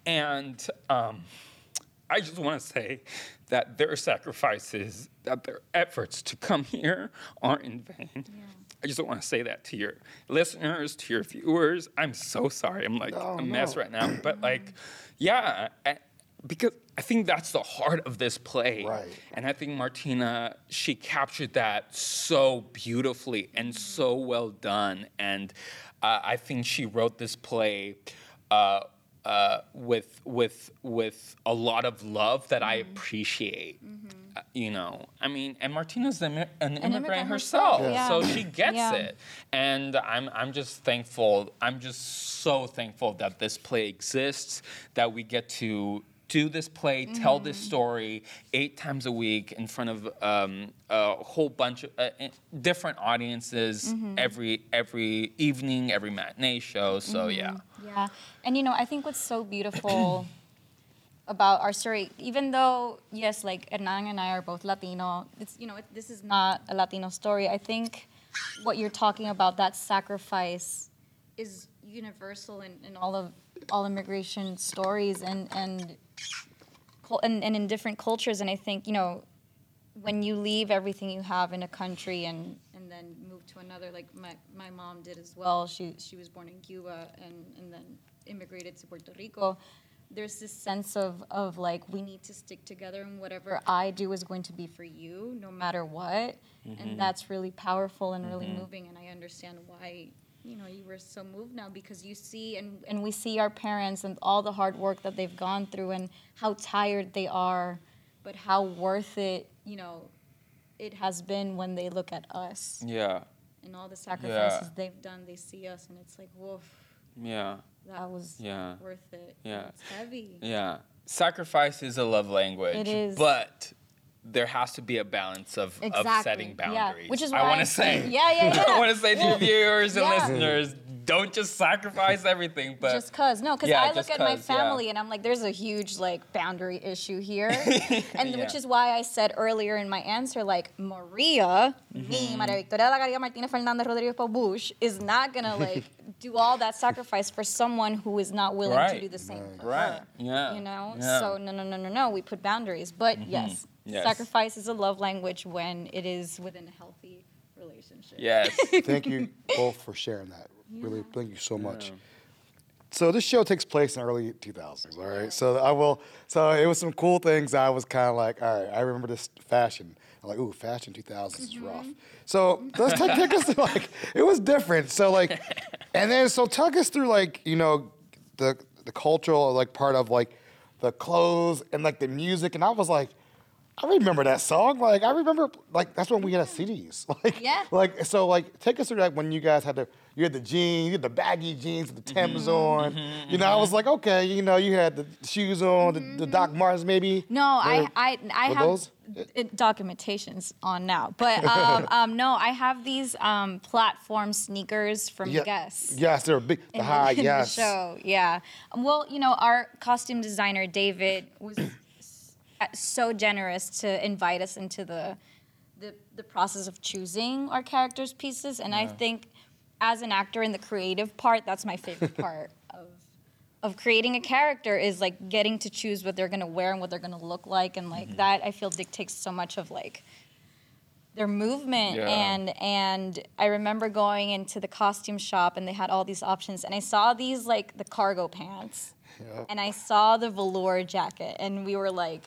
And um, I just want to say that their sacrifices, that their efforts to come here aren't in vain. I just don't want to say that to your listeners, to your viewers. I'm so sorry. I'm like No, a mess no. right now. But like, *clears throat* yeah, I- because I think that's the heart of this play. Right. And I think Martyna, she captured that so beautifully and so well done. And uh, I think she wrote this play uh, uh, with with with a lot of love that I appreciate. Uh, you know, I mean, and Martyna's an, an immigrant, immigrant herself, herself, yeah. so she gets Yeah. it. And I'm I'm just thankful. I'm just so thankful that this play exists. That we get to do this play, tell this Mm-hmm. story eight times a week in front of um, a whole bunch of uh, different audiences Mm-hmm. every every evening, every matinee show. So Mm-hmm. yeah, Yeah. And you know, I think what's so beautiful *clears throat* about our story, even though, yes, like Hernan and I are both Latino, it's, you know, it, this is not a Latino story. I think what you're talking about, that sacrifice, is universal in, in all of all immigration stories and, and, and, and in different cultures. And I think, you know, when you leave everything you have in a country and, and then move to another, like my, my mom did as well. She, she was born in Cuba and, and then immigrated to Puerto Rico. There's this sense of, of like, we need to stick together and whatever I do is going to be for you, no matter what. And mm-hmm. that's really powerful and really mm-hmm. moving. And I understand why, you know, you were so moved now because you see, and, and we see our parents and all the hard work that they've gone through and how tired they are but how worth it, you know, it has been when they look at us yeah, and all the sacrifices they've done. They see us, and it's like, woof, yeah, that was Yeah. worth it. Yeah. it's heavy. yeah. Sacrifice is a love language. It is. but. There has to be a balance of, of Exactly, setting yeah. boundaries. Which is I want to say. *laughs* Yeah, yeah, *laughs* yeah. I want to say to viewers and yeah. listeners, don't just sacrifice everything, but just cause no, cause Yeah, I look just at my 'cause, yeah. family and I'm like, there's a huge like boundary issue here, *laughs* and Yeah. which is why I said earlier in my answer, like Maria, Mm-hmm. me, Maria Victoria de la Garriga Martinez Fernandez Rodriguez Paubush, is not gonna *laughs* like do all that sacrifice for someone who is not willing to do the same for Right. her. Yeah. You know, Yeah. so no, no, no, no, no. We put boundaries, but yes, Yes. sacrifice is a love language when it is within a healthy relationship. yes. Thank you both for sharing that. Really, thank you so much. So this show takes place in early 2000s, all right? So I will, so it was some cool things I was kind of like, all right, I remember this fashion. I'm like, ooh, fashion 2000s is mm-hmm. rough. So let's take, take us to like, it was different. So like, *laughs* and then, so talk us through like, you know, the, the cultural like part of like the clothes and like the music, and I was like. I remember that song. Like I remember, like that's when we had a CDs. *laughs* Like Yeah. Like so, like take us through like when you guys had the you had the jeans, you had the baggy jeans with the Timbs on. You know, I was like, okay, you know, you had the shoes on, the, the Doc Martens maybe. No, I I I have those? documentations on now, but um, *laughs* um, no, I have these um, platform sneakers from Yeah, Guess. Yes, they're big. The in high, in yes. the show. Yeah. Well, you know, our costume designer David was *clears throat* uh, so generous to invite us into the the, the process of choosing our characters' pieces, and I think as an actor in the creative part, that's my favorite *laughs* part of of creating a character is like getting to choose what they're gonna wear and what they're gonna look like, and like mm-hmm. that I feel dictates so much of like their movement Yeah. and and I remember going into the costume shop and they had all these options and I saw these like the cargo pants and I saw the velour jacket and we were like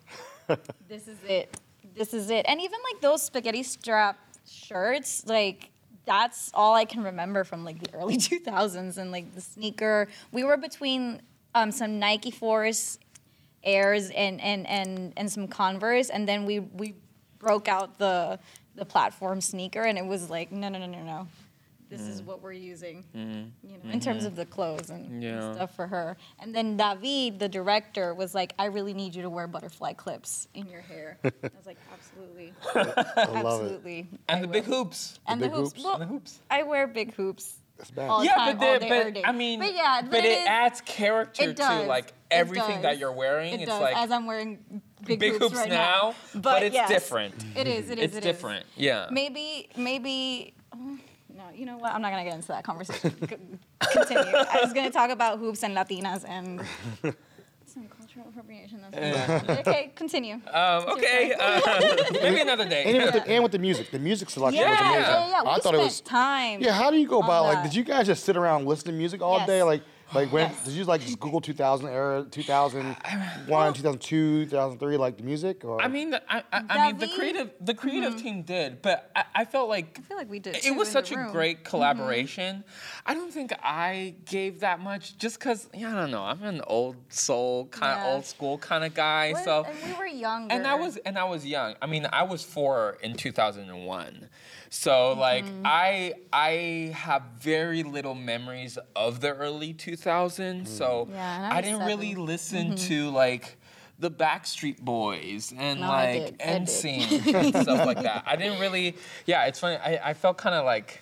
*laughs* this is it this is it. And even like those spaghetti strap shirts like that's all I can remember from like the early *laughs* 2000s and like the sneaker. We were between um, some Nike Force airs and and and and some Converse, and then we we broke out the the platform sneaker, and it was like no no no no no, this is mm. what we're using, mm-hmm. you know, in terms mm-hmm. of the clothes and, and Yeah. stuff for her. And then David, the director, was like, I really need you to wear butterfly clips in your hair. *laughs* I was like, absolutely, *laughs* I love it. absolutely. And I the will. big hoops. and the, big hoops. hoops. Well, And the hoops. I wear big hoops. All the Yeah, time, but, all the, day, but every day. I mean, but yeah, but, but it, is- adds character it to like everything that you're wearing. It it's does, like as I'm wearing big, big hoops, right now, now, but, it's yes, different. It is. It is. It's it is. different. Yeah. Maybe. Maybe. oh, No, you know what? I'm not gonna get into that conversation. C- Continue. I was gonna talk about hoops and Latinas and *laughs* some cultural appropriation. That's okay. Continue. *laughs* Um, okay. Uh, *laughs* maybe another day. And with, the, and with the music, the music selection yeah, was amazing. yeah, yeah. We I thought spent it was. time. Yeah, how do you go about like? Did you guys just sit around listening to music all Yes. day? Like, like when oh, Yes. did you like just Google 2000 era, 2001, 2002, 2003, like the music? Or I mean, I, I, I mean, the creative, the creative mm-hmm. team did, but I, I felt like I feel like we did. it was such a room. great mm-hmm. collaboration. I don't think I gave that much, just because yeah, I don't know. I'm an old soul kind, Yeah. old school kind of guy. What- So and we were younger. and I was and I was young. I mean, I was four in 2001. So like Mm-hmm. I I have very little memories of the early 2000s. So Yeah, I I didn't really seven. listen to like the Backstreet Boys and No, like did. I. NSYNC *laughs* and stuff like that. I didn't really. Yeah, it's funny. I, I felt kind of like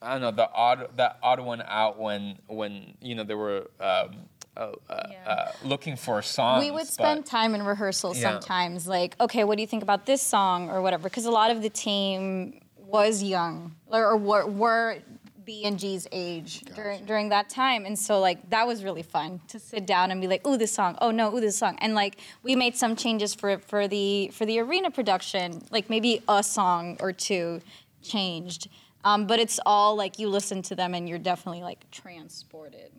I don't know the odd that odd one out when when you know they were. Um, uh, uh, Yeah. uh, looking for songs. we would spend but- time in rehearsal Yeah. sometimes like okay what do you think about this song or whatever because a lot of the team was young or, or were, were b and g's age during, during that time. And so like that was really fun to sit down and be like ooh this song. Oh no ooh this song. And like we made some changes for for the for the arena production. Like maybe a song or two changed. Um, but it's all like you listen to them and you're definitely like transported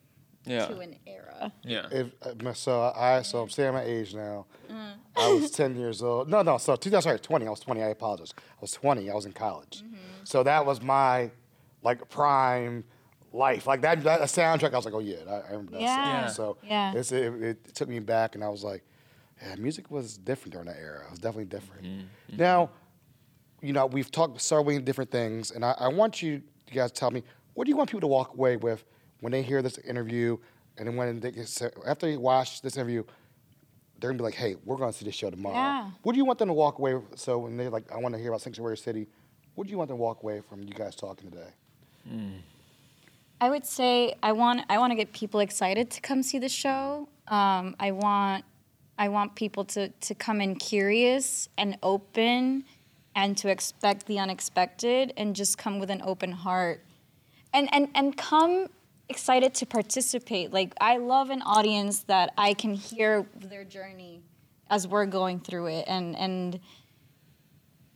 Yeah. to an era Yeah. if uh, so, I so I'm saying my age now. Mm. I was 10 years old. No, no. So 2000, sorry, 20. I was 20. I apologize. I was 20. I was in college. Mm-hmm. So that was my like prime life. Like that, that soundtrack. I was like, oh yeah, I, I remember that Yeah. song. So Yeah. it's, it, it took me back, and I was like, yeah, music was different during that era. It was definitely different. Mm-hmm. Now, you know, we've talked so many different things, and I, I want you, you guys to tell me what do you want people to walk away with when they hear this interview, and then when they get, after they watch this interview, they're gonna be like, hey, we're gonna see this show tomorrow. Yeah. What do you want them to walk away? with? So when they're like, I want to hear about Sanctuary City. What do you want them to walk away from you guys talking today? I would say I want I want to get people excited to come see the show. Um, I want I want people to to come in curious and open, and to expect the unexpected, and just come with an open heart, and and and come excited to participate. Like I love an audience that I can hear their journey as we're going through it, and and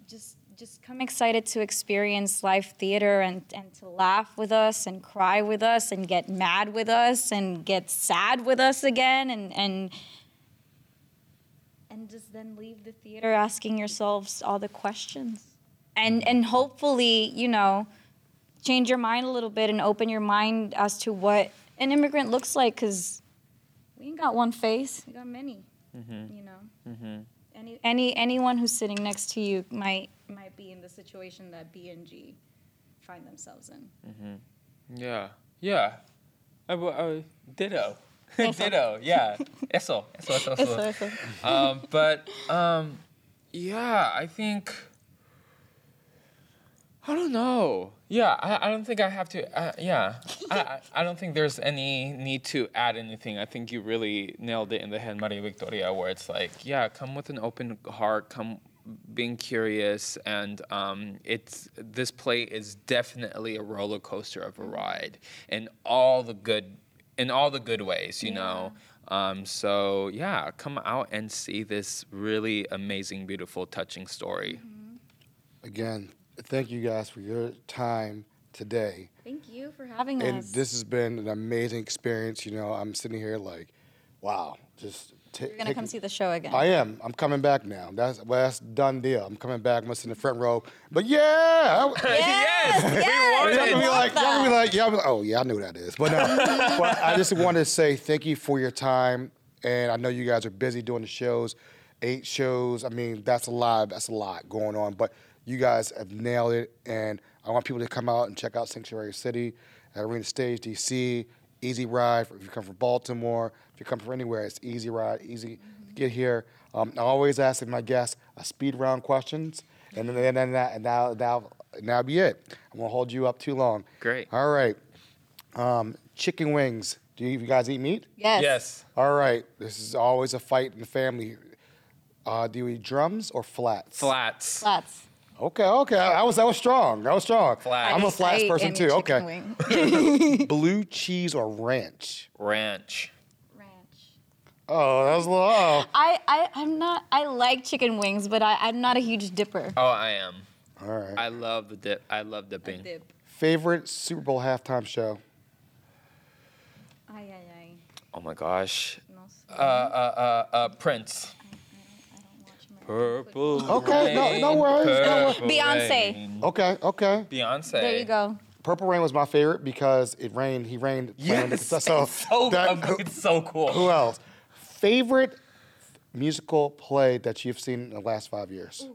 just just come excited to experience live theater and, and to laugh with us and cry with us and get mad with us and get sad with us again and and and just then leave the theater asking yourselves all the questions and and hopefully you know change your mind a little bit and open your mind as to what an immigrant looks like because we ain't got one face we got many You know. Any any anyone who's sitting next to you might might be in the situation that B and G find themselves in. Yeah. Yeah. I, I, ditto. *laughs* Ditto. Yeah. Eso. Eso. Eso. *laughs* eso. Eso, eso. um, but um, yeah, I think. I don't know. Yeah, I, I don't think I have to. Uh, yeah, *laughs* I, I I don't think there's any need to add anything. I think you really nailed it in the head, Maria Victoria, where it's like, yeah, come with an open heart, come being curious, and um, it's this play is definitely a roller coaster of a ride, in all the good, in all the good ways, you know. Um, so yeah, come out and see this really amazing, beautiful, touching story. Again, thank you guys for your time today. Thank you for having And us. And this has been an amazing experience. You know, I'm sitting here like, wow, just ta- You're gonna taking- come see the show again. I am. I'm coming back now. That's well, that's done deal. I'm coming back. I'm gonna sit in the front row. But yeah, I- *laughs* yes, we yes, want Y'all gonna be love like, y'all gonna be like, yeah, I'll be like, oh yeah, I knew what that is. But no, uh, *laughs* but I just wanted to say thank you for your time, and I know you guys are busy doing the shows, eight shows. I mean, that's a lot. That's a lot going on, but you guys have nailed it, and I want people to come out and check out Sanctuary City, at Arena Stage, DC. Easy ride if you come from Baltimore. If you come from anywhere, it's easy ride, easy to get here. Um, I always ask my guests a speed round questions, and then and then that and now now now be it. I won't hold you up too long. Great. All right. Um, chicken wings. Do you, you guys eat meat? Yes. Yes. All right. This is always a fight in the family. Uh, do you eat drums or flats? Flats. Flats. Okay, okay. I was I was strong. That was strong. Flats. I'm a eat- flats I eat person too. Okay. *laughs* *laughs* Blue cheese or ranch? Ranch. Ranch. Oh, that was a little. Oh. I, I, I'm not, I like chicken wings, but I, I'm not a huge dipper. Oh, I am. All right. I love the dip. I love dipping. Dip. Favorite Super Bowl halftime show? Ay, ay, ay. Oh my gosh. No. Uh, uh, uh, uh, Prince. I don't Purple. Okay, no- no worries, no purple Beyonce. rain. Okay, okay. Beyonce. There you go. Purple Rain was my favorite because it rained. He rained. playing the- Yes. so it's so, *laughs* that- um, it's so cool. Who else? Favorite musical play that you've seen in the last five years?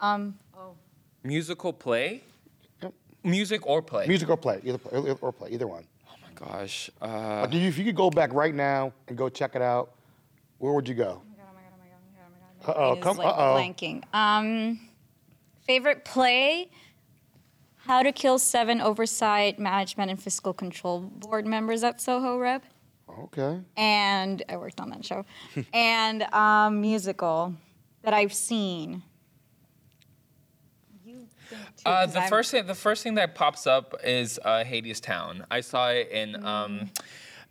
Um, oh. Musical play? Yep. Music or play? Musical play, either play, or play, either one. Oh my gosh. Uh, But if you could go back right now and go check it out, where would you go? Uh-oh, It is, come- like uh-oh. blanking. Um, favorite play? How to Kill Seven Oversight Management and Fiscal Control Board members at Soho Rep. Okay. And I worked on that show. *laughs* and um, musical that I've seen. You too, Uh, 'cause the I'm- first thing, the first thing that pops up is uh, Hadestown. I saw it in um,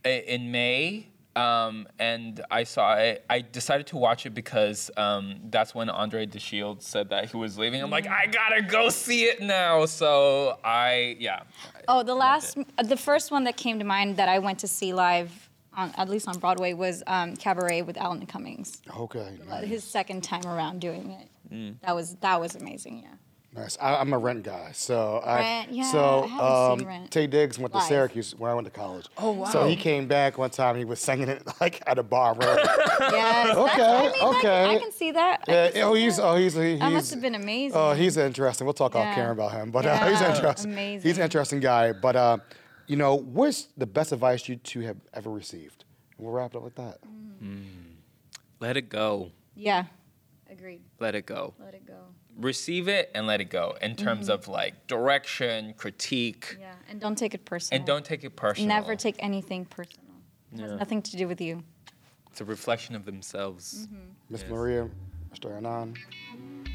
in May, um, and I saw it. I decided to watch it because um, that's when Andre De Shields said that he was leaving. I'm like, I gotta go see it now. So I, yeah. Oh, the last, uh, the first one that came to mind that I went to see live, on, at least on Broadway, was um, Cabaret with Alan Cummings. Okay. Uh, His second time around doing it. That was that was amazing. Yeah. Nice. I, I'm a Rent guy, so I. Rent, yeah, so I haven't seen um, Rent. Taye Diggs went to Live. Syracuse when I went to college. Oh, wow. So he came back one time. He was singing it *laughs* like at a bar. Right? Yes. *laughs* Okay, I mean, I can- okay. I can see that. Yeah. can see Oh, he's that. oh he's he's. That must have been amazing. Oh, he's interesting. We'll talk off Yeah. camera about him, but uh, he's interesting. amazing. He's an interesting guy. But uh, you know, what's the best advice you two have ever received? We'll wrap it up with that. Let it go. Yeah. Agreed. Let it go. Let it go. Receive it and let it go in terms of like direction, critique, Yeah. And don't take it personal. and don't take it personal. Never take anything personal. It has nothing to do with you. It's a reflection of themselves. Miss Maria, Mr. Hernan,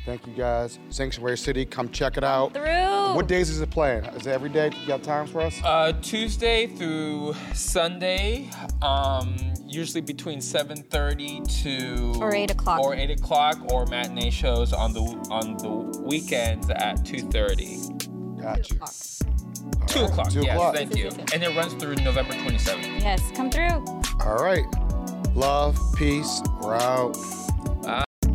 thank you guys. Sanctuary City, come check it out. Through. What days is it playing? Is it every day? You got times for us? Uh, Tuesday through Sunday, um, usually between 7:30 to Or 8 o'clock. or 8 o'clock, or matinee shows on the on the weekends at 2:30. Got you. Two o'clock. Two yes, o'clock. thank you. And it runs through November 27th. Yes. Come through. All right. Love, peace, we're out.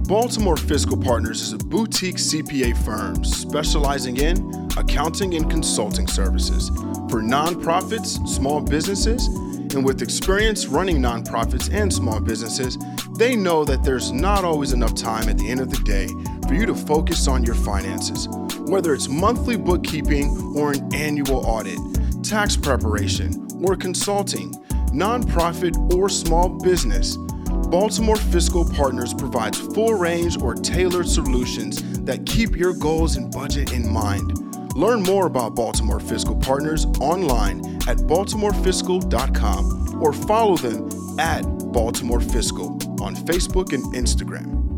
Baltimore Fiscal Partners is a boutique CPA firm specializing in accounting and consulting services for nonprofits, small businesses, and with experience running nonprofits and small businesses, they know that there's not always enough time at the end of the day for you to focus on your finances, whether it's monthly bookkeeping or an annual audit, tax preparation, or consulting, nonprofit or small business. Baltimore Fiscal Partners provides full range or tailored solutions that keep your goals and budget in mind. Learn more about Baltimore Fiscal Partners online at baltimorefiscal.com or follow them at Baltimore Fiscal on Facebook and Instagram.